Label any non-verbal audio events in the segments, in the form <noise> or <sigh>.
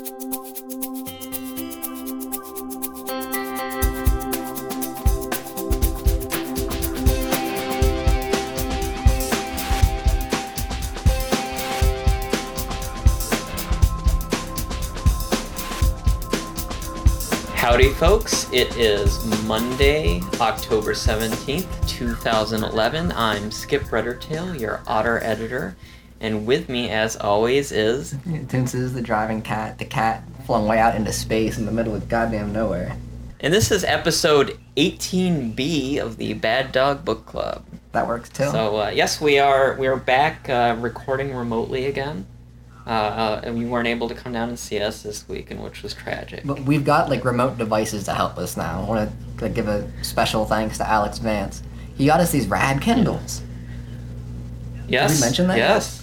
Howdy, folks. It is Monday, October 17th, 2011. I'm Skip Ruddertail, your otter editor, and with me, as always, is. Toonces the driving cat, the cat flung way out into space in the middle of goddamn nowhere. And this is episode 18B of the Bad Dog Book Club. That works too. So, uh, yes, we are we are back uh, recording remotely again. Uh, uh, and we weren't able to come down and see us this week, and which was tragic. But we've got like remote devices to help us now. I want to give a special thanks to Alex Vance. He got us these rad Kindles. Yes. we mention that? Yes.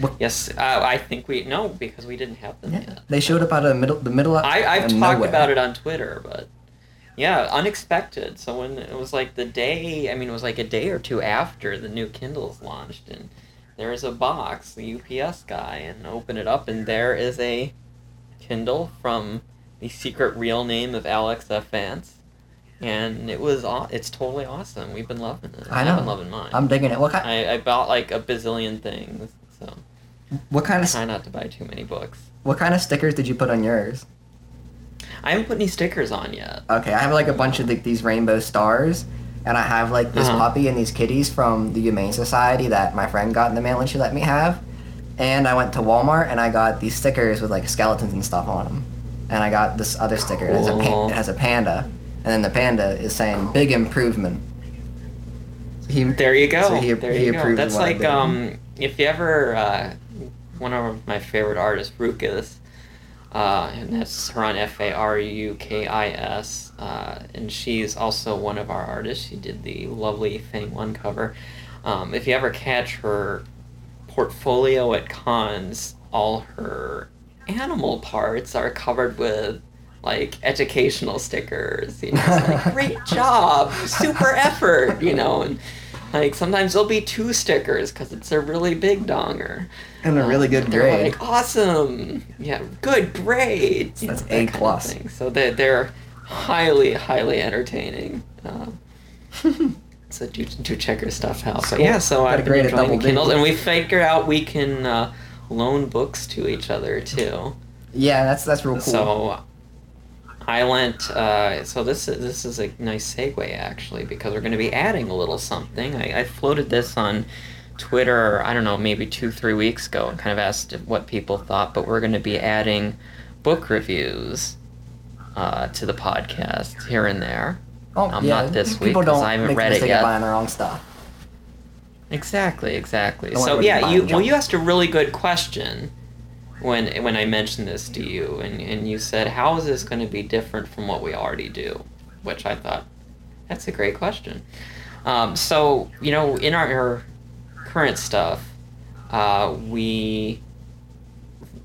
What- Yes. Uh, I think we no because we didn't have them Yeah. yet. They showed up out of the middle, the middle of I, I've talked nowhere. about it on Twitter, but yeah, unexpected. So when it was like the day, I mean, it was like a day or two after the new Kindles launched, and there's a box, the UPS guy, and open it up, and there is a Kindle from the secret real name of Alex F. Vance. And it was, it's totally awesome. We've been loving it. I I've been know. loving mine. I'm digging it. What kind? I, I bought like a bazillion things, What kind of try not to buy too many books. what kind of stickers did you put on yours? I haven't put any stickers on yet. Okay, I have like a bunch of like, these rainbow stars, and I have like this Uh-huh. puppy and these kitties from the Humane Society that my friend got in the mail and she let me have. And I went to Walmart and I got these stickers with like skeletons and stuff on them. And I got this other sticker. It has, a Cool. pa- it has a panda, and then the panda is saying "big improvement." He, There you go. So he- there he you go. That's like um, if you ever uh, one of my favorite artists, Rukus, uh, and that's her on F A R U K I S, uh, and she's also one of our artists. She did the lovely Fang One cover. Um, if you ever catch her portfolio at cons, all her animal parts are covered with like educational stickers. You know, it's like <laughs> great job, super effort. You know, and like sometimes there'll be two stickers because it's a really big donger. and a really good They're grade. like awesome, yeah, good grade. you That's know, A that plus. So they they're highly highly entertaining. Um, <laughs> so do do check her stuff out. But yeah, so Got a I've been enjoying double the Kindles, and we figure out we can uh, loan books to each other too. yeah, that's that's real cool. So Uh, so this is this is a nice segue actually because we're going to be adding a little something. I, I floated this on Twitter. I don't know, maybe two three weeks ago, and kind of asked what people thought. But we're going to be adding book reviews uh, to the podcast here and there. oh, um, yeah, not this week, people 'cause don't I haven't read it yet. buying the wrong stuff. Exactly, exactly. Wonder So yeah, you well, you asked a really good question when when I mentioned this to you, and and you said, "How is this going to be different from what we already do?" Which I thought that's a great question. Um, so you know, in our, our current stuff, uh, we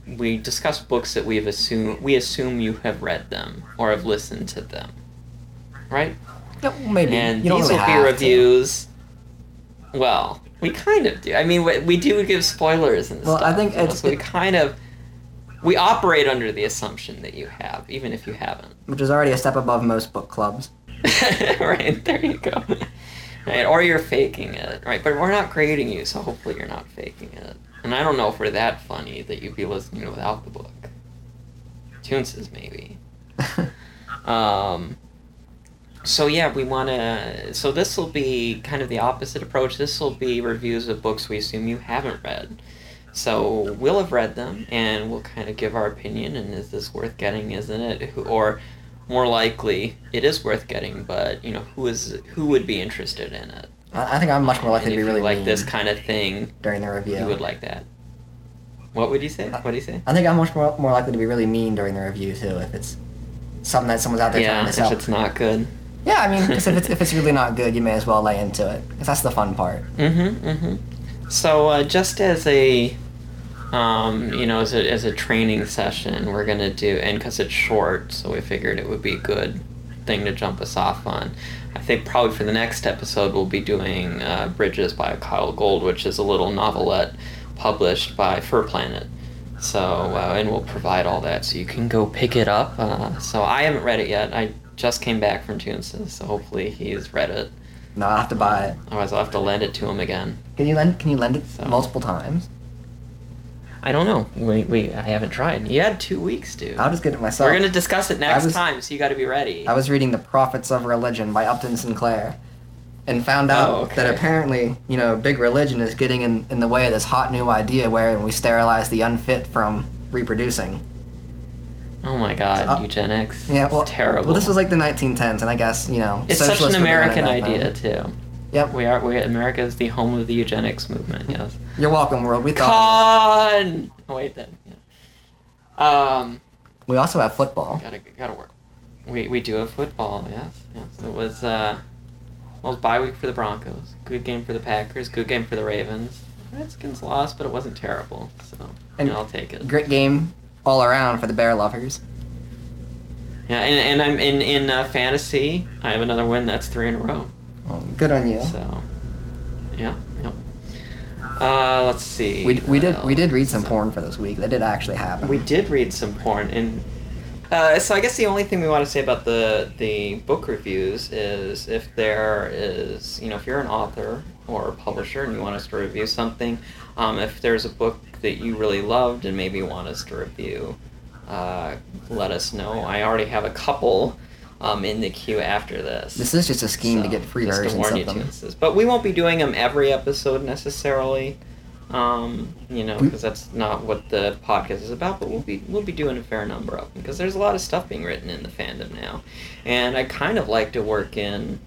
we discuss books that we've assumed we assume you have read them or have listened to them, right? Yeah, well, maybe. And you these will be have to. reviews. Well, we kind of do. I mean, we, we do give spoilers and Well, stuff. I think it's- so we kind of we operate under the assumption that you have, even if you haven't. Which is already a step above most book clubs. <laughs> right there, you go. Right, or you're faking it, right? But we're not grading you, so hopefully you're not faking it. And I don't know if we're that funny that you'd be listening without the book. Says maybe. <laughs> Um, so yeah, we want to. So this will be kind of the opposite approach. This will be reviews of books we assume you haven't read. So we'll have read them, and we'll kind of give our opinion. And is this worth getting? Isn't it? Who- Or more likely, it is worth getting, but you know, who is who would be interested in it? I think I'm much more likely and to be really like this kind of thing. during the review. You would like that. What would you say? What do you say? I think I'm much more, more likely to be really mean during the review too if it's something that someone's out there Yeah, trying to sell. if it's not good. Yeah, I mean, if it's if it's really not good, you may as well lay into it because that's the fun part. Mm-hmm. Mm-hmm. So uh, just as a, um, you know, as a as a training session, we're gonna do, and because it's short, so we figured it would be a good thing to jump us off on. I think probably for the next episode we'll be doing uh, Bridges by Kyle Gold, which is a little novelette published by Fur Planet. So uh, and we'll provide all that so you can go pick it up. Uh, so I haven't read it yet. I just came back from Toonces, so hopefully he's read it. No, I'll have to buy it. Otherwise, I'll have to lend it to him again. Can you lend? Can you lend it So- multiple times? I don't know. We, we I haven't tried. You had two weeks, dude. I'll just get it myself. We're gonna discuss it next was- time, so you got to be ready. I was reading The Profits of Religion by Upton Sinclair and found out Oh, okay. that apparently, you know, big religion is getting in, in the way of this hot new idea where we sterilize the unfit from reproducing. oh my god, Uh, eugenics. Yeah, well, it's terrible. Well, this was like the 1910s, and I guess, you know, It's such an socialists were doing it American idea too. Yep. We are. We America is the home of the eugenics movement. Yes. You're welcome, world. We thought. Con. Oh, wait then. Yeah. Um. We also have football. Gotta gotta work. We we do have football. Yes. Yes. It was uh, well, bye week for the Broncos. Good game for the Packers. Good game for the Ravens. Redskins lost, but it wasn't terrible. So And I'll take it. Great game all around for the Bear lovers. Yeah, and, and I'm in in uh, fantasy. I have another win. That's three in a row. Good on you. So, yeah, yeah. Uh, let's see. We, we did we did read some else? porn for this week. That did actually happen. We did read some porn, and uh, so I guess the only thing we want to say about the the book reviews is if there is, you know, if you're an author or a publisher and you want us to review something, um, if there's a book that you really loved and maybe want us to review, uh, let us know. I already have a couple. Um, in the queue after this. This is just a scheme to get free to versions of them. But we won't be doing them every episode necessarily. Um, you know, because that's not what the podcast is about. But we'll be we'll be doing a fair number of them because there's a lot of stuff being written in the fandom now, and I kind of like to work in,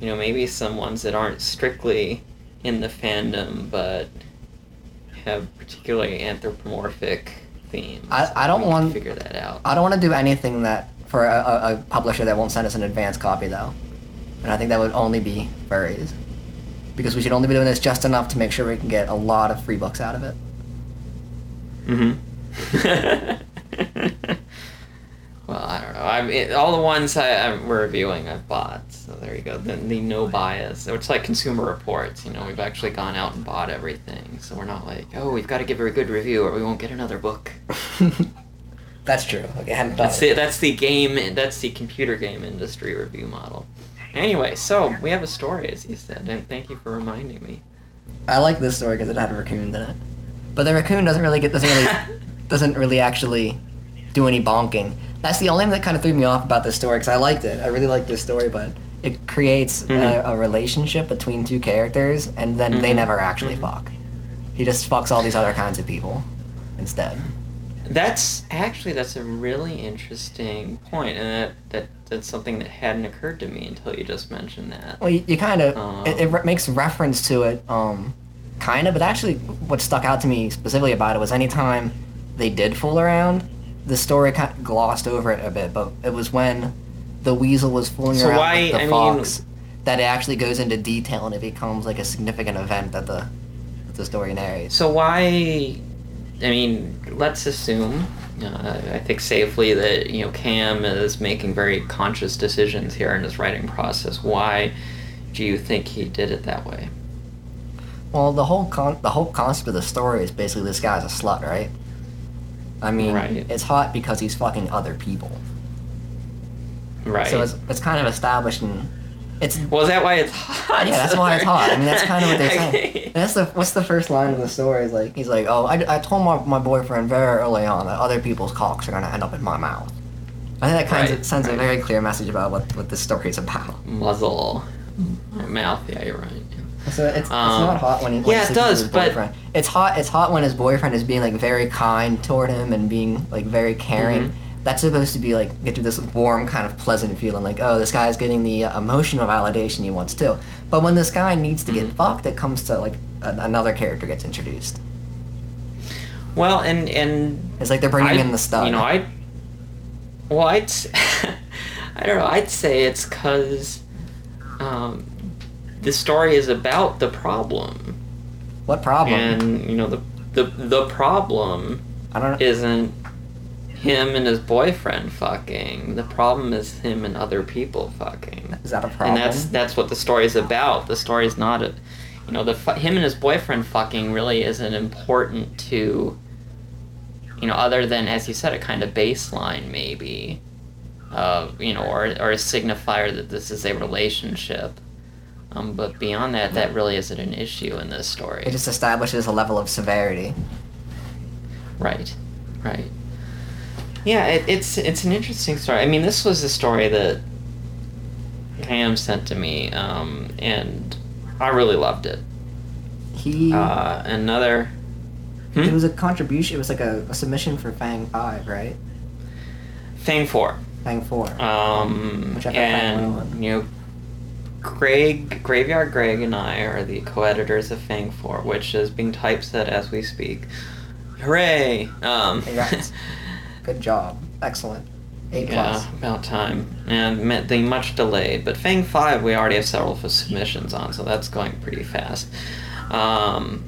you know, maybe some ones that aren't strictly in the fandom but have particularly anthropomorphic themes. I- I don't want- figure that out. I don't want to do anything that for a, a, a publisher that won't send us an advance copy though, and I think that would only be furries, because we should only be doing this just enough to make sure we can get a lot of free books out of it. Mm-hmm. <laughs> well, I don't know. I mean, all the ones I, I'm we're reviewing, I've bought. So there you go. The, the no bias. So it's like Consumer Reports. You know, we've actually gone out and bought everything. So we're not like, oh, we've got to give her a good review or we won't get another book. <laughs> That's true. Okay, I hadn't thought. That's the that's the game. That's the computer game industry review model. Anyway, so we have a story, as you said, and thank you for reminding me. I like this story because it had raccoons in it, but the raccoon doesn't really get doesn't really <laughs> doesn't really actually do any bonking. That's the only thing that kind of threw me off about this story because I liked it. I really liked this story, but it creates Mhm. a, a relationship between two characters, and then they Mhm. never actually Mhm. fuck. He just fucks all these other kinds of people instead. That's actually that's a really interesting point, and that, that that's something that hadn't occurred to me until you just mentioned that. Well, you, you kind of Um. it, it makes reference to it, um, kind of. But actually, what stuck out to me specifically about it was anytime they did fool around, the story kind of glossed over it a bit. But it was when the weasel was fooling So around why- with the I mean- fox that it actually goes into detail and it becomes like a significant event that the that the story narrates. So why? I mean, let's assume. Uh, I think safely that you know Cam is making very conscious decisions here in his writing process. Why do you think he did it that way? Well, the whole con- the whole concept of the story is basically this guy's a slut, right? I mean, Right. it's hot because he's fucking other people. Right. So it's, it's kind of established and it's well, is that why it's hot? yeah, that's why it's hot. I mean, that's kind of what they're saying. <laughs> Okay. That's the what's the first line of the story? Is like he's like, oh, I, I told my, my boyfriend very early on that other people's cocks are gonna end up in my mouth. I think that kind Right, of sends right. a very clear message about what what this story is about. Muzzle, mouth. Yeah, you're right. So it's, it's Um, not hot when he when yeah, he it does, his but- boyfriend. It's hot. It's hot when his boyfriend is being like very kind toward him and being like very caring. Mhm. That's supposed to be like get you this warm kind of pleasant feeling, like oh this guy's getting the uh, emotional validation he wants too. But when this guy needs to get fucked, it comes to like a, another character gets introduced. Well, and and It's like they're bringing I- in the stuff You know, I. Well, I'd. <laughs> I don't know. I'd say it's because um, the story is about the problem, what problem? and you know the the the problem I don't know. isn't him and his boyfriend fucking. The problem is him and other people fucking. Is that a problem? And that's that's what the story is about. The story is not a, you know, the him and his boyfriend fucking really isn't important to you know, other than as you said, a kind of baseline maybe, uh, you know, or or a signifier that this is a relationship. Um, but beyond that, that really isn't an issue in this story. It just establishes a level of severity. Right, right. Yeah, it, it's it's an interesting story. I mean, this was a story that Cam sent to me, um, and I really loved it. He Uh, another. Hmm? it was a contribution. It was like a, a submission for Fang Five, right? Fang Four. Fang Four. Um, Which I and you know, Greg Graveyard Greg and I are the co-editors of Fang Four, which is being typeset as we speak. Hooray! Um, Congrats. <laughs> Good job. Excellent. A plus. Yeah, about time. And met the much delayed, but Fang Five we already have several submissions on, so that's going pretty fast. Um,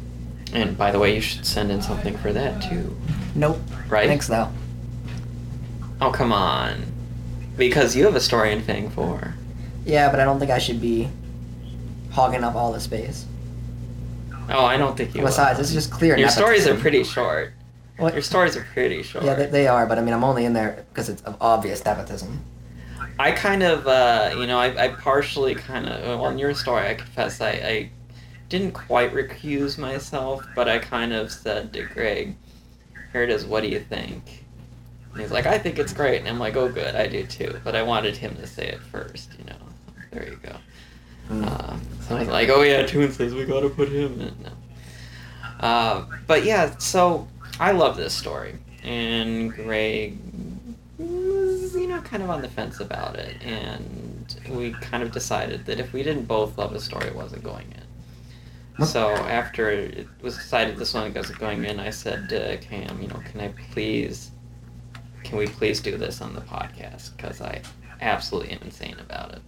and by the way, you should send in something for that too, Nope. right? Thanks though. Oh come on, because you have a story in Fang Four. Yeah, but I don't think I should be hogging up all the space. Oh, I don't think you. Besides, will. it's just clear. Your stories are pretty short. Your stories are pretty short. Yeah, they, they are, but I mean, I'm only in there because it's of obvious nepotism. I kind of, uh, you know, I, I partially kind of, well, in your story, I confess, I, I didn't quite recuse myself, but I kind of said to Greg, here it is, what do you think? And he's like, I think it's great. And I'm like, oh, good, I do too. But I wanted him to say it first, you know. There you go. Mm. Uh, so I was like, oh, yeah, Toonces we gotta put him in. No. Uh, but yeah, so I love this story. And Greg was, you know, kind of on the fence about it. And we kind of decided that if we didn't both love the story, it wasn't going in. So after it was decided this one wasn't going in, I said to Cam, you know, can I please, can we please do this on the podcast? Because I absolutely am insane about it.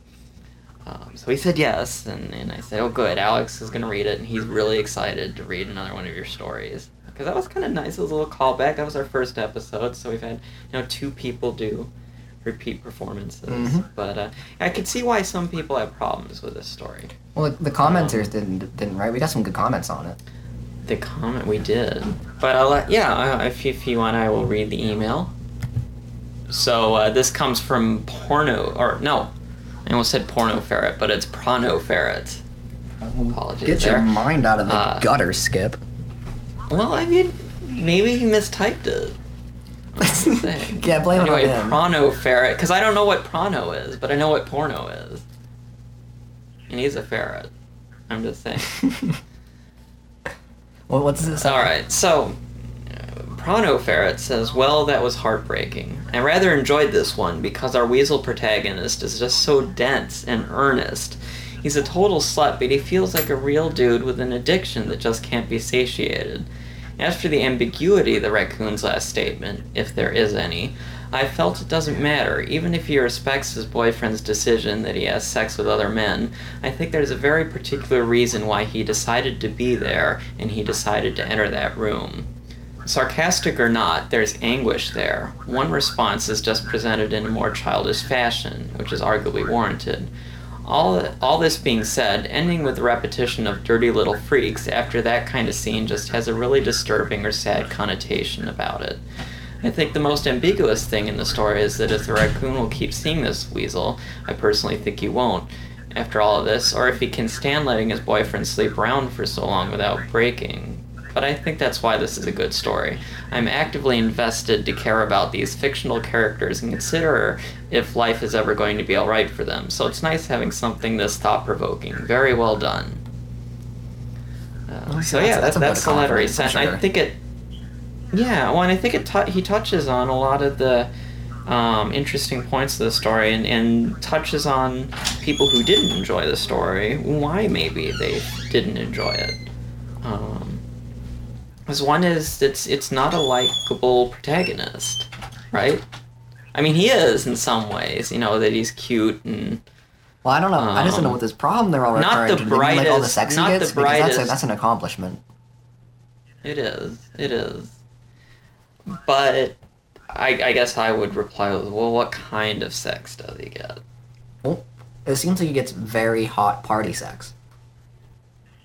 Um, so he said yes, and, and I said, oh, good. Alex is going to read it, and he's really excited to read another one of your stories. Because that was kind of nice. It was a little callback. That was our first episode, so we've had you know two people do repeat performances. Mhm. But uh, I could see why some people have problems with this story. Well, the commenters didn't didn't right. We got some good comments on it. The comment we did, but I'll let, yeah, if if you want, I will read the email. So uh, this comes from porno, or no, I almost said porno ferret, but it's prono ferret. Apologies Get there. your mind out of the Uh, gutter, Skip. Well, I mean, maybe he mistyped it. That's the <laughs> thing. yeah, blame anyway, it on him. prono ferret, because I don't know what prono is, but I know what porno is. And he's a ferret. I'm just saying. well, what's this? All right, so Prono Ferret says, "Well, that was heartbreaking. I rather enjoyed this one because our weasel protagonist is just so dense and earnest. He's a total slut, but he feels like a real dude with an addiction that just can't be satiated. As for the ambiguity of the raccoon's last statement, if there is any, I felt it doesn't matter. Even if he respects his boyfriend's decision that he has sex with other men, I think there's a very particular reason why he decided to be there and he decided to enter that room. Sarcastic or not, there's anguish there. One response is just presented in a more childish fashion, which is arguably warranted. All, all this being said, ending with the repetition of dirty little freaks after that kind of scene just has a really disturbing or sad connotation about it. I think the most ambiguous thing in the story is that if the raccoon will keep seeing this weasel, I personally think he won't, after all of this, or if he can stand letting his boyfriend sleep around for so long without breaking. But I think that's why this is a good story. I'm actively invested to care about these fictional characters and consider if life is ever going to be alright for them, so it's nice having something this thought provoking. Very well done. Uh, so yeah, that's that's, a vote that's of the letter he sent. I'm I think it. Yeah, well, and I think it tou he touches on a lot of the um, interesting points of the story, and, and touches on people who didn't enjoy the story, why maybe they didn't enjoy it. Um, because one is it's it's not a likable protagonist, right? I mean, he is in some ways, you know, that he's cute and Well, I don't know. I just don't know Um, what this problem they're all not referring the to. They mean, like all the brightest- sex he not the gets? Because that's, a, brightest. that's an accomplishment. It is. It is. But I, I guess I would reply with, well, what kind of sex does he get? Well, it seems like he gets very hot party sex. <laughs>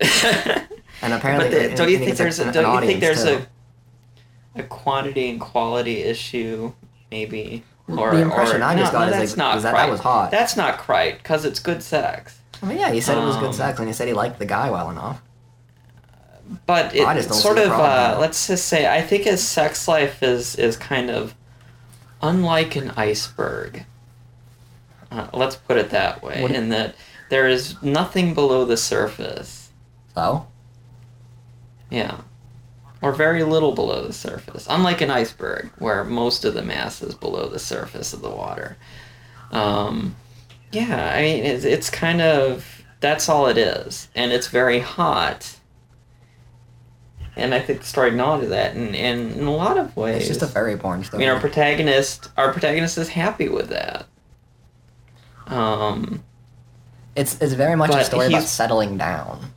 And apparently, but the- and- don't you think there's a don't you think there's too. a quantity and quality issue, maybe. The impression I just got is, like, not is that that was hot. That's not Krite, because it's good sex. I mean, yeah, he said it was good Um, sex, and he said he liked the guy well enough. But it I just don't sort of, uh, let's just say, I think his sex life is is kind of unlike an iceberg. Uh, let's put it that way, What- in that there is nothing below the surface. So, Yeah. Or very little below the surface. Unlike an iceberg, where most of the mass is below the surface of the water. Um, yeah, I mean, it's, it's kind of. That's all it is. And it's very hot. And I think the story acknowledges that and, in, in a lot of ways. it's just a very boring story. I mean, our protagonist, our protagonist is happy with that. Um, it's it's very much a story about settling down.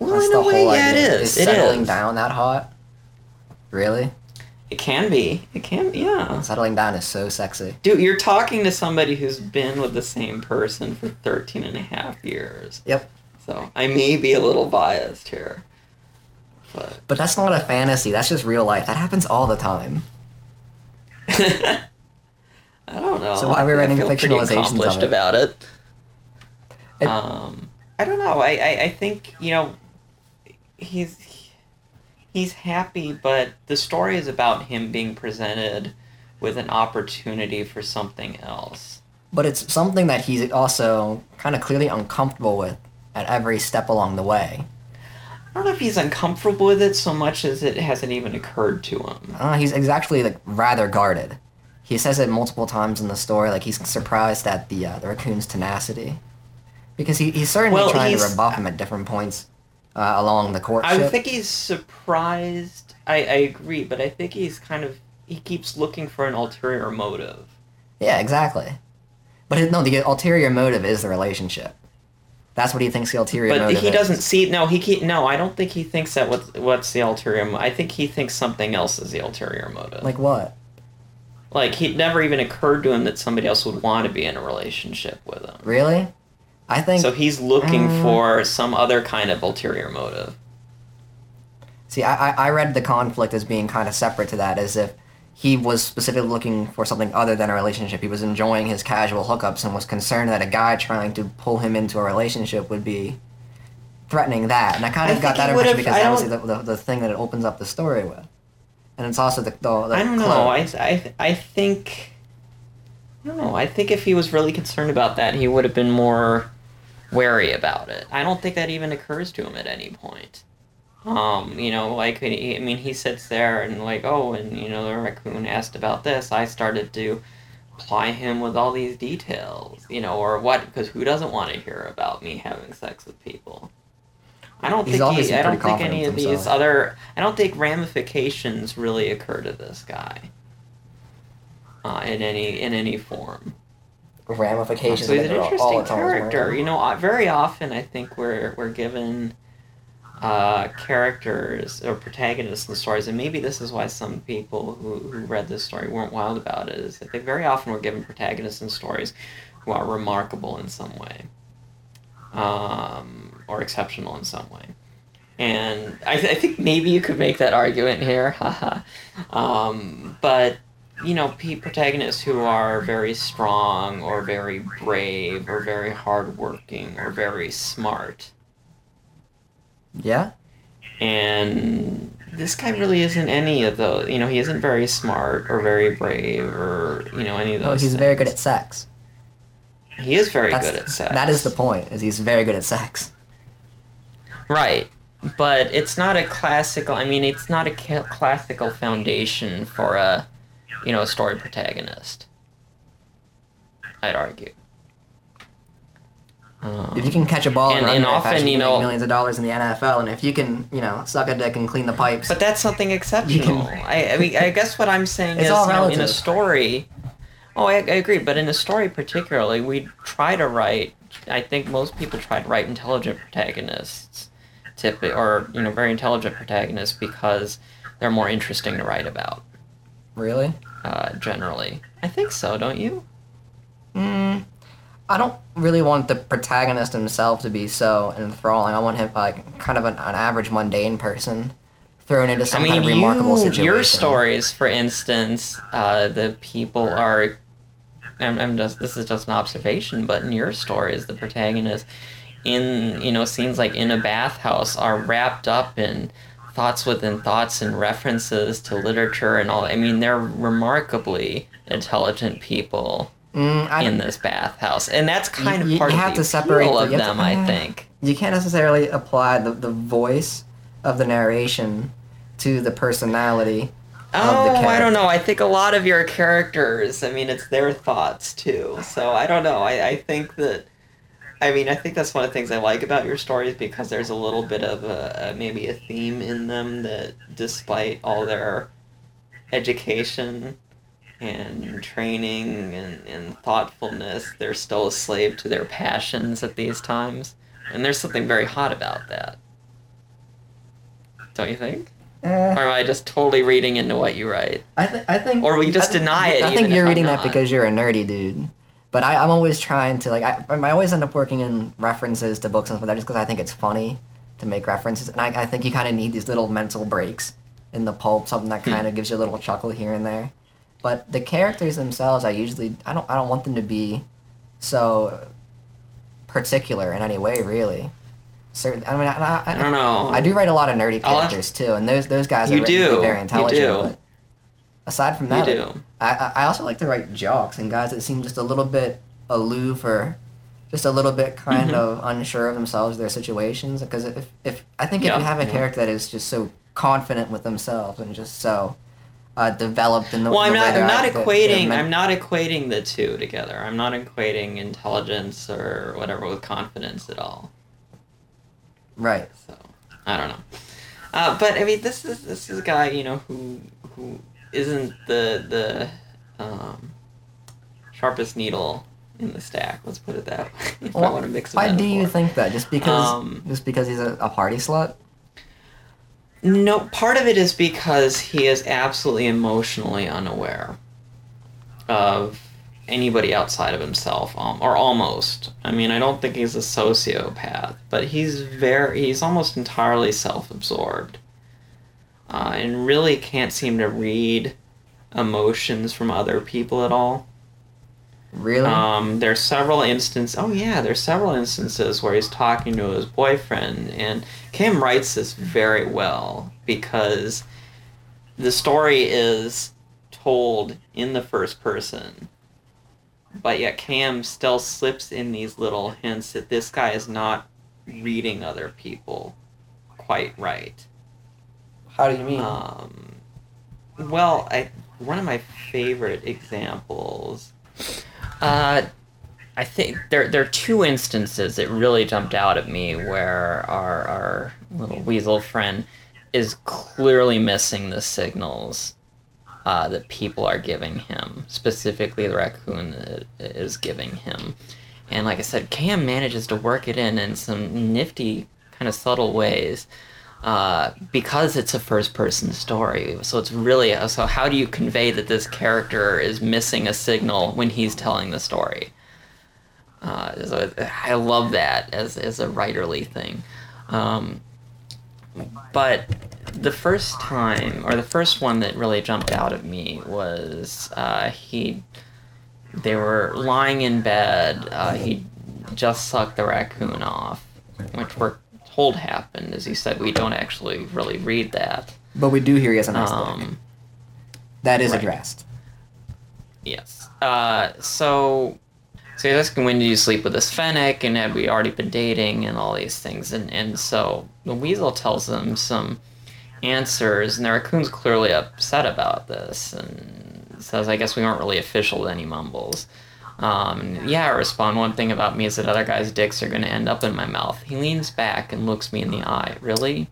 Well, That's in the a way, yeah, idea. is. Is It settling is. down that hot? Really? It can be. It can. Yeah. Settling down is so sexy. Dude, you're talking to somebody who's been with the same person for 13 and a half years. Yep. So I may be a little biased here. But But that's not a fantasy. That's just real life. That happens all the time. <laughs> I don't know. So why are we writing fictionalizations of accomplished it? about it. It- um, I don't know. I, I, I think, you know, he's he's happy, but the story is about him being presented with an opportunity for something else. But it's something that he's also kind of clearly uncomfortable with at every step along the way. I don't know if he's uncomfortable with it so much as it hasn't even occurred to him. Uh, he's, he's actually like rather guarded. He says it multiple times in the story, like he's surprised at the uh, the raccoon's tenacity, because he, he's certainly Well, trying to rebuff him at different points uh, along the courtship. I think he's surprised. I, I agree, but I think he's kind of he keeps looking for an ulterior motive. Yeah, exactly. But no, the ulterior motive is the relationship. That's what he thinks the ulterior But motive he is. doesn't see. No, he ke- no. I don't think he thinks that. What's what's the ulterior? Mo- I think he thinks something else is the ulterior motive. Like what? like he never even occurred to him that somebody else would want to be in a relationship with him. Really? I think. So he's looking Mm. for some other kind of ulterior motive. See, I, I I read the conflict as being kind of separate to that, as if he was specifically looking for something other than a relationship. He was enjoying his casual hookups and was concerned that a guy trying to pull him into a relationship would be threatening that. And I kind I of got that impression because I that was the, the, the thing that it opens up the story with. And it's also the, the, the I don't close. know. I I I think. I don't know. I think if he was really concerned about that, he would have been more wary about it. I don't think that even occurs to him at any point. Um, you know, like he, I mean, he sits there and like, oh, and you know, the raccoon asked about this. I started to ply him with all these details, you know, or what? Because who doesn't want to hear about me having sex with people? I don't He's think he, I don't think any of in these other. I don't think ramifications really occur to this guy. Uh, in any in any form. Ramifications. So he's an it all- all interesting character. You know, uh, very often I think we're we're given uh, characters or protagonists in stories, and maybe this is why some people who, who read this story weren't wild about it. Is that they very often were given protagonists in stories who are remarkable in some way, um, or exceptional in some way. And I, th- I think maybe you could make that argument here, <laughs> um, but you know, protagonists who are very strong or very brave or very hardworking or very smart. Yeah. And this guy really isn't any of those. You know, he isn't very smart or very brave or you know any of those. Oh, those. he's very good at sex. He is very That's, good at sex. That is the point. Is he's very good at sex. Right. But it's not a classical. I mean, it's not a ca- classical foundation for a, you know, a story protagonist. I'd argue. Um, If you can catch a ball and, And- run and often, fast, you you can make know- millions of dollars in the NFL, and if you can, you know, suck a dick and clean the pipes, But that's something exceptional. I, I mean, I guess what I'm saying It's is, all you know, in a story. Oh, I, I agree. But in a story, particularly, we try to write. I think most people try to write intelligent protagonists, tip or you know, very intelligent protagonists because they're more interesting to write about. really, Uh, generally, I think so. Don't you? mm, I don't really want the protagonist himself to be so enthralling. I want him like kind of an, an average mundane person thrown into some I mean, kind of remarkable you, situation. your stories, for instance, uh, the people are. I'm, I'm just. This is just an observation, but in your stories, the protagonists, in you know scenes like in a bathhouse, are wrapped up in thoughts within thoughts and references to literature and all. I mean, they're remarkably intelligent people Mm, in this bathhouse, and that's kind you- of part you of have the to separate the- of have to- them. I uh, think. you can't necessarily apply the, the voice of the narration to the personality of the Oh, character. I don't know. I think a lot of your characters, I mean, it's their thoughts too. So I don't know. I, I think that, I mean, I think that's one of the things I like about your stories because there's a little bit of a, maybe a theme in them that despite all their education and training and, and thoughtfulness, they're still a slave to their passions at these times. And there's something very hot about that. Don't you think? Eh, Or am I just totally reading into what you write? I, th- I think Or we just I thi- deny it I think you're reading that because you're a nerdy dude. But I, I'm always trying to like I, I always end up working in references to books and stuff like that just because I think it's funny to make references, and I, I think you kind of need these little mental breaks in the pulp, something that Hmm. kind of gives you a little chuckle here and there. But the characters themselves, I usually I don't I don't want them to be so particular in any way, really. Certain, I mean, I, I, I don't know. I do write a lot of nerdy I'll have- characters too, and those those guys are be do. very You intelligent. do. But aside from that, You do. I, I I also like to write jocks and guys that seem just a little bit aloof or just a little bit kind Mhm. of unsure of themselves, their situations. Because if, if I think if you have a yeah. character that is just so confident with themselves and just so uh, developed in the Well, I'm the not. I'm not equating. they're meant- I'm not equating the two together. I'm not equating intelligence or whatever with confidence at all. right. So I don't know. Uh, but I mean, this is this is a guy you know who who isn't the the um, sharpest needle in the stack. Let's put it that way. <laughs> if I want to mix. Why do you think that? Just because Um, just because he's a, a party slut? No, part of it is because he is absolutely emotionally unaware of anybody outside of himself, um, or almost. I mean, I don't think he's a sociopath, but he's very, he's almost entirely self-absorbed, uh, and really can't seem to read emotions from other people at all. Really? Um, there's several instances. Oh yeah, there's several instances where he's talking to his boyfriend, and Kim writes this very well because the story is told in the first person, but yet Cam still slips in these little hints that this guy is not reading other people quite right. How do you mean? Um, well, I one of my favorite examples. Uh, I think there there are two instances that really jumped out at me where our our little weasel friend is clearly missing the signals uh, that people are giving him, specifically the raccoon that is giving him. And like I said, Cam manages to work it in in some nifty, kind of subtle ways uh, because it's a first person story. So it's really so. How do you convey that this character is missing a signal when he's telling the story? Uh, so I love that as as a writerly thing. Um, but the first time, or the first one that really jumped out at me was uh, he. They were lying in bed. Uh, he just sucked the raccoon off, which we're told happened. As he said, we don't actually really read that. but we do hear he has a nice. Um, That is right. addressed. Yes. Uh, so, so he's asking when did you sleep with this Fennec, and had we already been dating, and all these things, and and so the weasel tells him some answers, and the raccoon's clearly upset about this, and says, "I guess we weren't really official." Then he mumbles. Um, yeah, I respond. One thing about me is that other guys' dicks are going to end up in my mouth. He leans back and looks me in the eye. Really?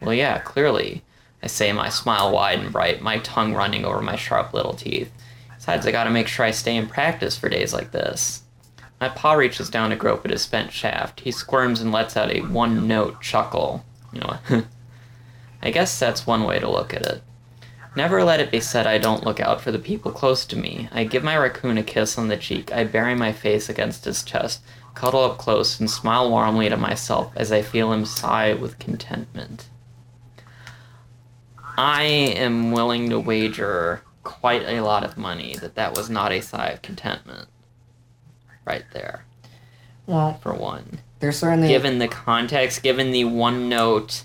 Well, yeah, clearly. I say, my smile wide and bright, my tongue running over my sharp little teeth. Besides, I gotta make sure I stay in practice for days like this. My paw reaches down to grope at his spent shaft. He squirms and lets out a one note chuckle. You know, <laughs> I guess that's one way to look at it. Never let it be said I don't look out for the people close to me. I give my raccoon a kiss on the cheek. I bury my face against his chest, cuddle up close, and smile warmly to myself as I feel him sigh with contentment. I am willing to wager quite a lot of money that that was not a sigh of contentment. Right there, Well, for one. there's certainly Given the context, given the one note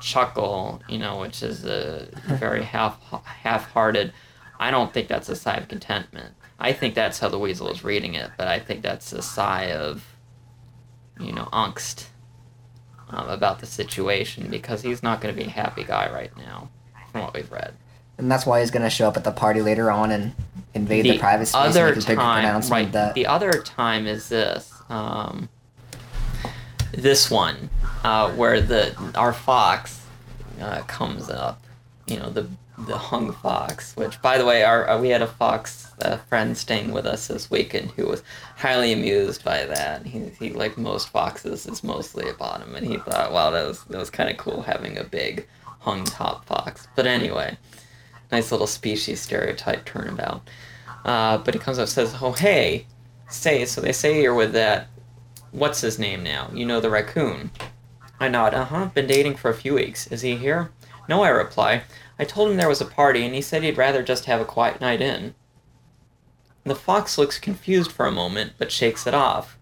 chuckle, you know, which is a very half half-hearted, I don't think that's a sigh of contentment. I think that's how the weasel is reading it, but I think that's a sigh of, you know, angst um, about the situation because he's not going to be a happy guy right now, from what we've read. and that's why he's gonna show up at the party later on and invade the, private space and other make his big time, right? that The other time is this. Um, this one, uh, where the our fox uh, comes up. You know the the hung fox. Which, by the way, our uh, we had a fox uh, friend staying with us this weekend who was highly amused by that. He, he like most foxes is mostly a bottom, and he thought, wow, that was that was kind of cool having a big hung top fox. But anyway, nice little species stereotype turnabout. Uh, but he comes up and says, "Oh hey, say so they say you're with that. What's his name now? You know the raccoon." I nod. Uh huh. Been dating for a few weeks. Is he here? No, I reply. I told him there was a party, and he said he'd rather just have a quiet night in. The fox looks confused for a moment, but shakes it off.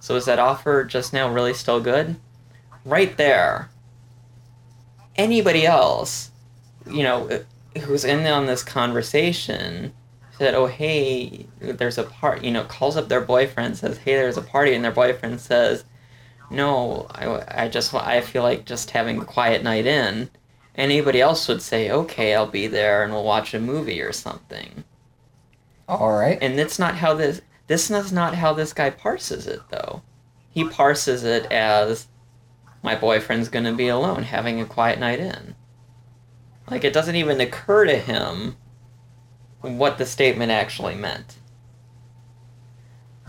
So is that offer just now really still good? Right there. Anybody else, you know, who's in on this conversation said, "Oh, hey, there's a part," you know, calls up their boyfriend, says, "Hey, there's a party," and their boyfriend says, "No, I, I just, I feel like just having a quiet night in." Anybody else would say, "Okay, I'll be there, and we'll watch a movie or something." all right. And that's not how this. This is not how this guy parses it, though. He parses it as, "My boyfriend's gonna be alone, having a quiet night in." Like it doesn't even occur to him what the statement actually meant.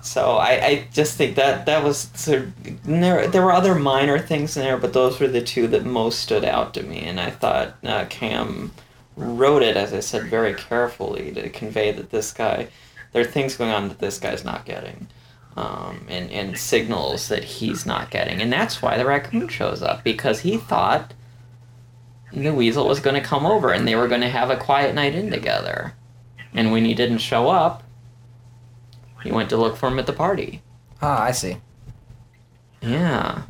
So I, I just think that that was sort of, there there were other minor things in there, but those were the two that most stood out to me, and I thought uh, Cam wrote it as I said very carefully to convey that this guy there are things going on that this guy's not getting. Um, and, and signals that he's not getting. And that's why the raccoon shows up, because he thought the weasel was going to come over and they were going to have a quiet night in together. And when he didn't show up, he went to look for him at the party. Ah, I see. Yeah.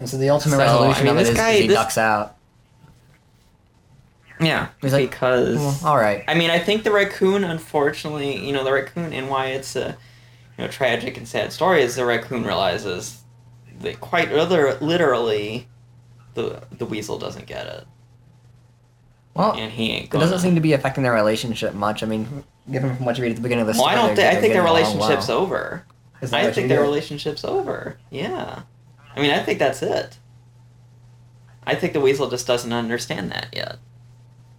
And so the ultimate So, I resolution mean, of it this is, guy- is he this- ducks out. Yeah. He's like, because. Well, all right. I mean, I think the raccoon, unfortunately, you know, the raccoon, and why it's a you know tragic and sad story is the raccoon realizes that quite liter- literally, the the weasel doesn't get it, Well, and he ain't it doesn't seem to be affecting their relationship much. I mean, given from what you read at the beginning of the well, story, I don't I think their relationship's over. I think their relationship's over. Yeah, I mean, I think that's it. I think the weasel just doesn't understand that yet.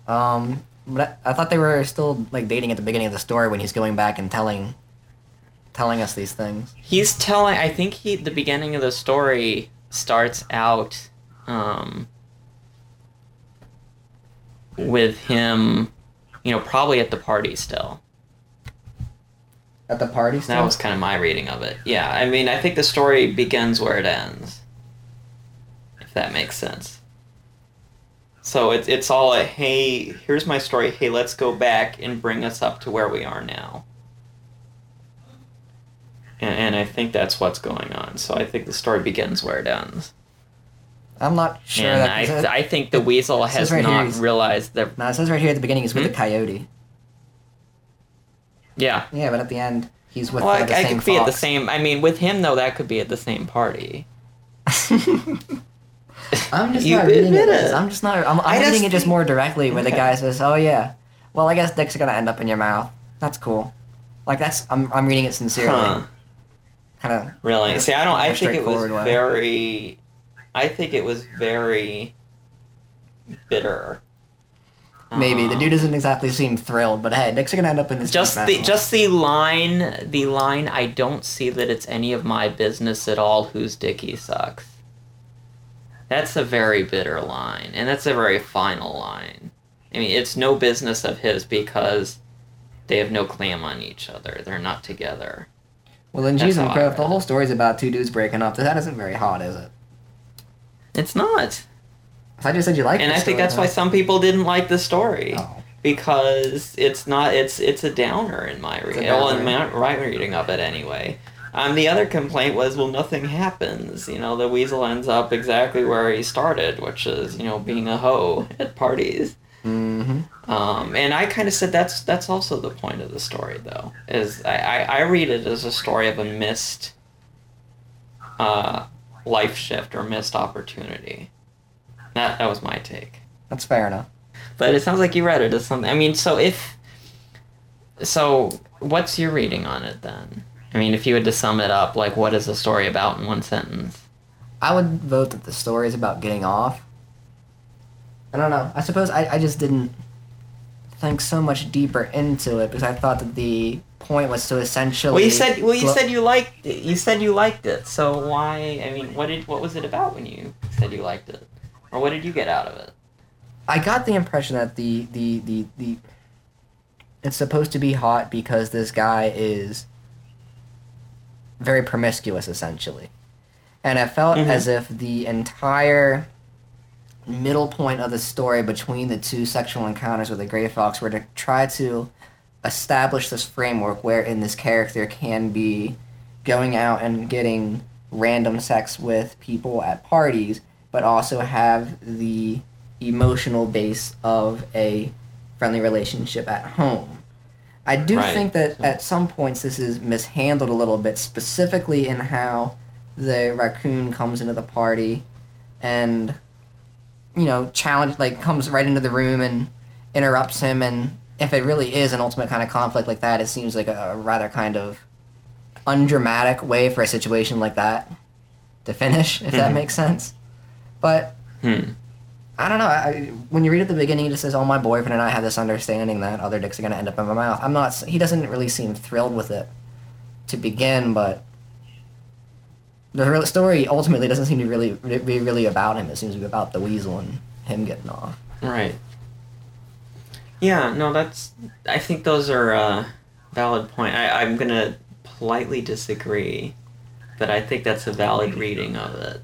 Um, but I, I thought they were still like dating at the beginning of the story when he's going back and telling, telling us these things. He's telling. I think he. The beginning of the story starts out, um, with him, you know, probably at the party still. At the party, still? That was kind of my reading of it. Yeah, I mean, I think the story begins where it ends. If that makes sense. So it's it's all a hey, here's my story. Hey, let's go back and bring us up to where we are now. And, and I think that's what's going on. So I think the story begins where it ends. I'm not sure. and that, I, I think the weasel says has right not he's- realized that. no, it says right here at the beginning he's with Hmm? the coyote. Yeah. Yeah, but at the end he's with Well, uh, I, the I same could be at the same. I mean, with him though, that could be at the same party. <laughs> I'm just You not reading it. it. I'm just not. I'm, I'm reading just it just more directly, where the guy says, "Oh yeah, well I guess dicks are gonna end up in your mouth. That's cool." Like that's I'm I'm reading it sincerely. Huh. Kind of. Really? See, I don't. I think it was way. very. I think it was very bitter. Maybe the Um, dude doesn't exactly seem thrilled, but hey, dicks are gonna end up in this. Just the just the line, the line. I don't see that it's any of my business at all whose dick he sucks. That's a very bitter line, and that's a very final line. I mean, it's no business of his because they have no claim on each other. They're not together. Well, then, Jesus geez, and how I Crow, read if the whole story's about two dudes breaking up, that isn't very hot, is it? It's not. I just said you like. It, and I think that's why some people didn't like the story Oh. because it's not it's it's a downer in my reading. Well, in my right reading of it anyway. Um, the other complaint was, well, nothing happens. You know, the weasel ends up exactly where he started, which is you know being a hoe <laughs> at parties. Mm-hmm. Um, and I kind of said that's that's also the point of the story, though. Is I, I, I read it as a story of a missed uh, life shift or missed opportunity. That that was my take. That's fair enough. But it sounds like you read it as something. I mean, so if so, what's your reading on it then? I mean, if you had to sum it up, like what is the story about in one sentence? I would vote that the story is about getting off. I don't know. I suppose I, I just didn't think so much deeper into it because I thought that the point was to essentially. Well, you said well, you said you liked it. You said you liked it. So why? I mean, what did what was it about when you said you liked it, or what did you get out of it? I got the impression that the the the the it's supposed to be hot because this guy is very promiscuous essentially. And it felt Mhm. as if the entire middle point of the story between the two sexual encounters with the Grey Fox were to try to establish this framework wherein this character can be going out and getting random sex with people at parties, but also have the emotional base of a friendly relationship at home. I do Right. think that at some points this is mishandled a little bit, specifically in how the raccoon comes into the party and you know challenge like comes right into the room and interrupts him and if it really is an ultimate kind of conflict like that it seems like a, a rather kind of undramatic way for a situation like that to finish if that Mhm. makes sense but Hmm. I don't know. I, when you read at the beginning, he just says, "Oh, my boyfriend and I have this understanding that other dicks are gonna end up in my mouth." I'm not. He doesn't really seem thrilled with it to begin, but the real story ultimately doesn't seem to really be really about him. It seems to be about the weasel and him getting off. Right. Yeah, no, that's. I think those are uh, valid point. I, I'm gonna politely disagree, but I think that's a valid reading of it.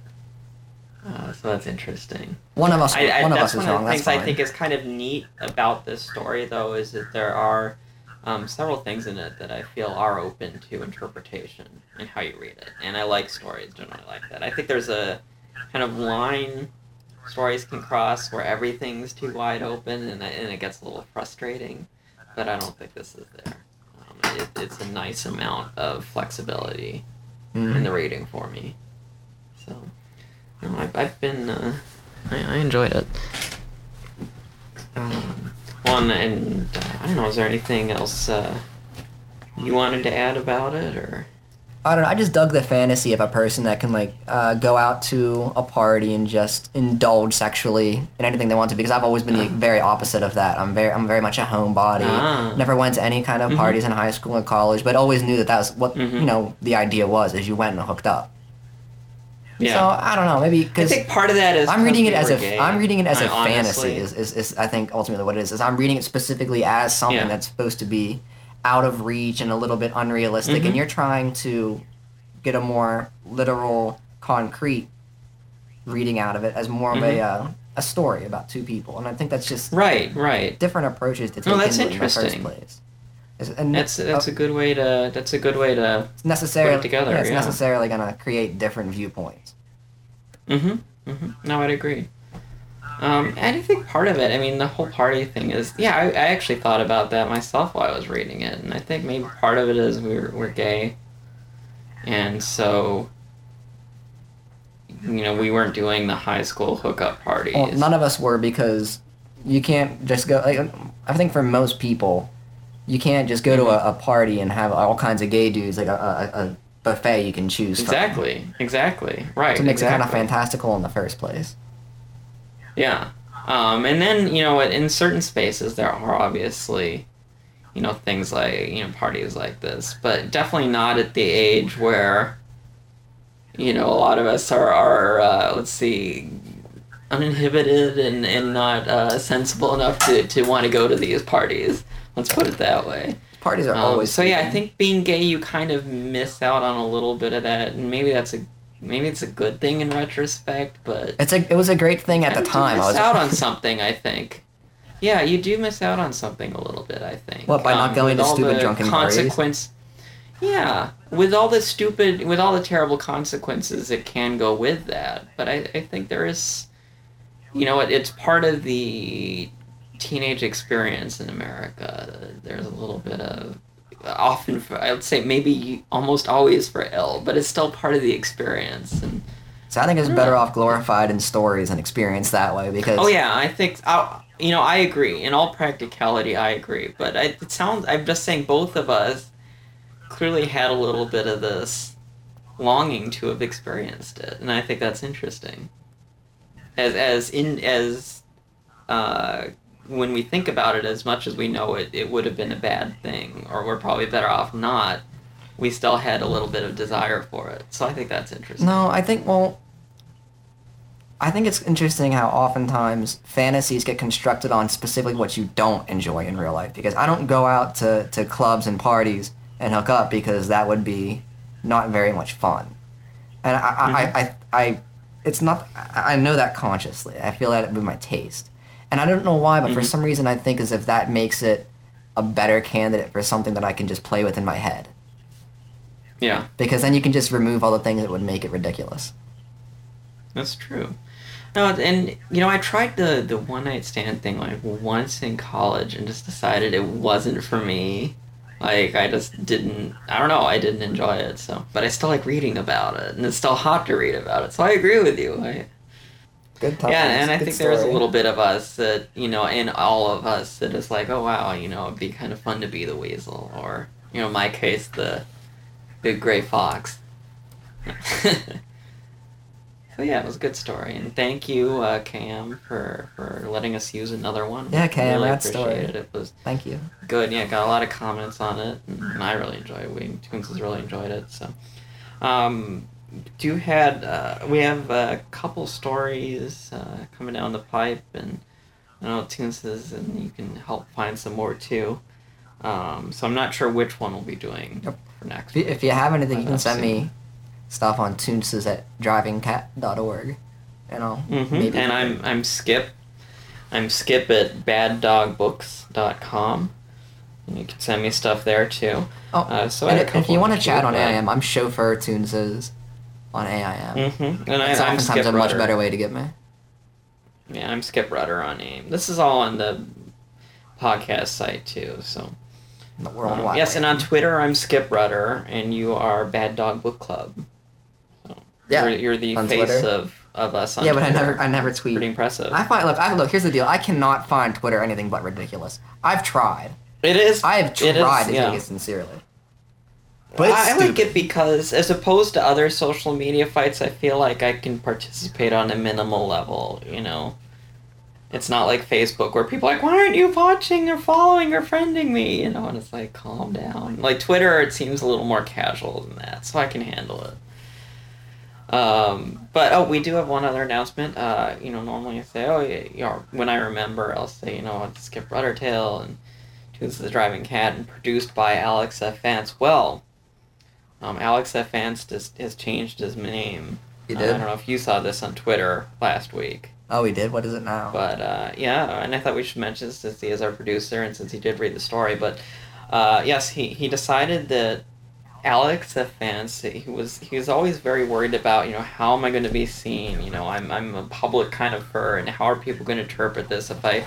Uh, so that's interesting. One of us. I, I, one of us is one wrong. of the That's things I think is kind of neat about this story, though, is that there are um, several things in it that I feel are open to interpretation and how you read it. And I like stories generally like that. I think there's a kind of line stories can cross where everything's too wide open and, it- and it gets a little frustrating, but I don't think this is there. Um, it, it's a nice amount of flexibility Mhm. in the reading for me. So, no, I've, I've been, uh, I, I enjoyed it. Um, and, and uh, I don't know, is there anything else uh, you wanted to add about it, or? I don't know. I just dug the fantasy of a person that can like uh, go out to a party and just indulge sexually in anything they want to. Because I've always been the Ah. very opposite of that. I'm very, I'm very much a homebody. Ah. Never went to any kind of Mhm. parties in high school and college, but always knew that that was what Mhm. you know the idea was. Is you went and hooked up. Yeah. So I don't know. Maybe I because think part of that is I'm reading it as a. I'm reading it as I- a honestly. fantasy. Is, is, is I think ultimately what it is is I'm reading it specifically as something Yeah. that's supposed to be out of reach and a little bit unrealistic, Mhm. and you're trying to get a more literal, concrete reading out of it as more of a Mhm. uh, a story about two people, and I think that's just Right, right. different approaches to take No, that's into it in the first interesting. place. And That's that's a good way to that's a good way to. it's necessarily put it together, yeah, it's yeah. necessarily gonna create different viewpoints. Mm-hmm. Mm-hmm. No, I'd agree. Um, and I think part of it, I mean, the whole party thing is, yeah, I, I actually thought about that myself while I was reading it, and I think maybe part of it is we're we're gay, and so, you know, we weren't doing the high school hookup parties. Well, none of us were because you can't just go. Like, I think for most people, you can't just go to a, a party and have all kinds of gay dudes like a, a, a buffet you can choose exactly, exactly, from. right. So it makes it kind of fantastical in the first place. Yeah. Um, and then, you know, in certain spaces, there are obviously, you know, things like, you know, parties like this, but definitely not at the age where, you know, a lot of us are, are uh, let's see, uninhibited and, and not uh, sensible enough to, to want to go to these parties. Let's put it that way. Parties are Um, always so yeah, I think being gay, you kind of miss out on a little bit of that, and maybe that's a maybe it's a good thing in retrospect, but It's a it was a great thing at the I time. I miss was out <laughs> on something. I think. Yeah, you do miss out on something a little bit. I think. What, by not um, going to stupid drunken parties? consequence. Yeah, with all the stupid, with all the terrible consequences that can go with that. But I, I think there is, you know, it, it's part of the teenage experience in America. There's a little bit of, often, for, I would say maybe almost always for ill, but it's still part of the experience. And So I think it's Yeah. better off glorified in stories and experienced that way because Oh yeah, I think I, you know I agree. In all practicality, I agree. But I, it sounds. I'm just saying both of us clearly had a little bit of this longing to have experienced it, and I think that's interesting. As as in as uh, when we think about it, as much as we know it, it would have been a bad thing, or we're probably better off not. We still had a little bit of desire for it, so I think that's interesting. No, I think well I think it's interesting how oftentimes fantasies get constructed on specifically what you don't enjoy in real life. Because I don't go out to, to clubs and parties and hook up because that would be not very much fun. And I, I, mm-hmm. I, I, I it's not I I know that consciously. I feel that it would be my taste. And I don't know why, but for Mhm. some reason I think as if that makes it a better candidate for something that I can just play with in my head. Yeah. Because then you can just remove all the things that would make it ridiculous. That's true. No, and you know, I tried the the one night stand thing like once in college and just decided it wasn't for me. Like I just didn't. I don't know. I didn't enjoy it. So, but I still like reading about it, and it's still hot to read about it. So I agree with you. I, Good times. yeah, and I good think there's a little bit of us that you know, in all of us that is like, oh wow, you know, it'd be kind of fun to be the weasel, or you know, in my case, the big gray fox. <laughs> so yeah, it was a good story, and thank you, uh, Cam, for for letting us use another one. Yeah, Cam, really that story. it. It was Thank you. good. Yeah, got a lot of comments on it, and I really enjoyed it. We Twins has really enjoyed it. So, um, do had uh, we have a couple stories uh, coming down the pipe, and I know Toonces is, and you can help find some more too. Um, so I'm not sure which one we'll be doing Yep. for next. If you, if you have anything, you can send me stuff on toonces at drivingcat.org. And I'll hmm maybe. And I'm I'm Skip. I'm Skip at baddogbooks.com. And you can send me stuff there too. Oh, Uh, so I and had if, if you want to chat on AIM, I'm chauffeur toonces on AIM. Mm-hmm. And I, It's I'm oftentimes Skip a much better way to get me. Yeah, I'm Skip Rudder on AIM. This is all on the podcast site too. So The um, yes, and on Twitter I'm Skip Rudder, and you are Bad Dog Book Club. So Yeah, you're, you're the on face Twitter. of, of us on Yeah, but I never, I never tweet. Pretty impressive. I find look, I look. Here's the deal. I cannot find Twitter anything but ridiculous. I've tried. it is. I have tried is, to yeah. take it sincerely. But I like it because, as opposed to other social media fights, I feel like I can participate on a minimal level. You know, it's not like Facebook where people are like, "Why aren't you watching or following or friending me?" You know, and it's like, calm down. Like Twitter, it seems a little more casual than that, so I can handle it. Um, but oh, we do have one other announcement. Uh, you know, normally I say, oh, yeah, you know, when I remember, I'll say, you know, it's Skip Rudder Tale and Toonces the Driving Cat, and produced by Alex F. Vance. Well, um, Alex F. Vance just has changed his name. You Uh, did? I don't know if you saw this on Twitter last week, Oh, he did. What is it now? but uh, yeah, and I thought we should mention this since he is our producer and since he did read the story. But uh, yes, he, he decided that Alex F. Vance, he was he was always very worried about you know how am I going to be seen? You know, I'm I'm a public kind of fur, and how are people going to interpret this if I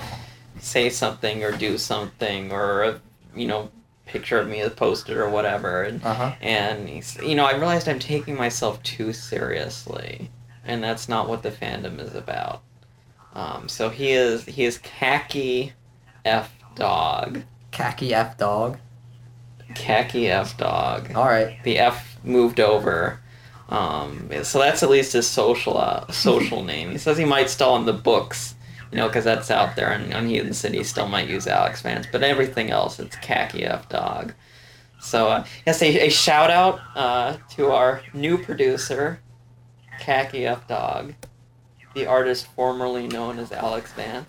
say something or do something or you know picture of me is posted or whatever and Uh huh. and he's, you know, I realized I'm taking myself too seriously, and that's not what the fandom is about. Um, so he is he is khaki f dog, Khaki F dog. khaki f dog. All right. The f moved over. Um, so that's at least his social uh, social <laughs> name. He says he might stall in the books, you know, because that's out there, and on Heathen City still might use Alex Vance, but everything else it's khaki f dog. So uh, yes, a, a shout out uh, to our new producer, khaki f dog, the artist formerly known as Alex Vance,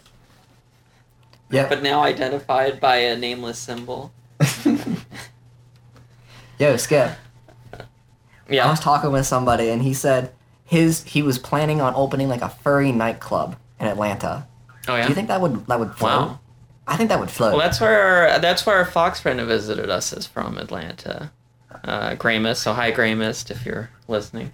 Yep. but now identified by a nameless symbol. <laughs> Yo, Skip. Yeah. I was talking with somebody, and he said his he was planning on opening like a furry nightclub in Atlanta. Oh yeah. Do you think that would that would float? Wow. I think that would float. Well, that's where that's where our Fox friend who visited us is from, Atlanta. Uh, Gramus. So hi, Gramus, if you're listening.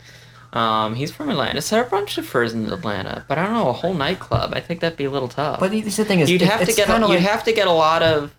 Um, he's from Atlanta. So there are a bunch of furs in Atlanta, but I don't know a whole nightclub. I think that'd be a little tough. but the, thing is, you'd have to get a, kinda you'd have to get a lot of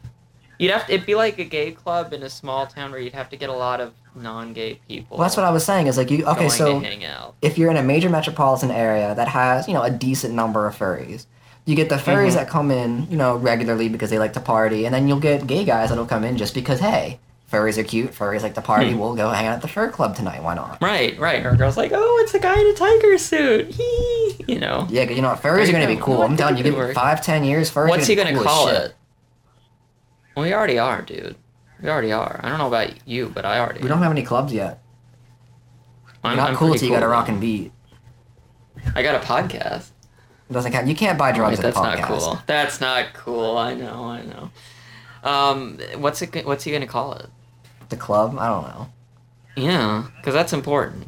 you'd have to, it'd be like a gay club in a small town where you'd have to get a lot of non-gay people. Well, that's what I was saying. Is like you okay? So hang out. if you're in a major metropolitan area that has you know a decent number of furries, you get the furries Mhm. that come in you know regularly because they like to party, and then you'll get gay guys that'll come in just because hey, furries are cute, furries like to party. Hmm. We'll go hang out at the fur club tonight. Why not? Right, right. Or a girl's like, oh, it's a guy in a tiger suit. Hee, you know. Yeah, 'cause you know what, furries are gonna be cool. I'm telling you, give could it work. five, ten years. Furries. What's he gonna gonna cool call it? We already are, dude. We already are. I don't know about you, but I already. We don't have any clubs yet. You're not I'm cool till you got a rock and beat. I got a podcast. It doesn't count. You can't buy drugs Wait, at that's a podcast. not cool. That's not cool. I know. I know. Um, what's it? What's he gonna call it? The club? I don't know. Yeah, because that's important.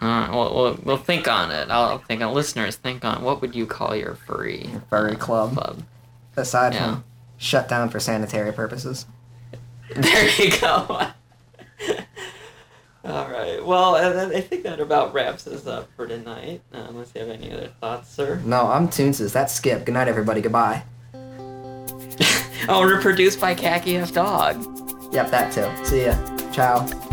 All right. Well, we'll we'll think on it. I'll think on listeners. Think on what would you call your furry Your furry uh, club. Club. Aside Yeah. from shut down for sanitary purposes. <laughs> There you go. All right. Well, I I think that about wraps us up for tonight. Uh, unless you have any other thoughts, sir. No, I'm Toonces. That's Skip. Good night, everybody. Goodbye. <laughs> oh, reproduced by Khaki F Dog. Yep, that too. See ya. Ciao.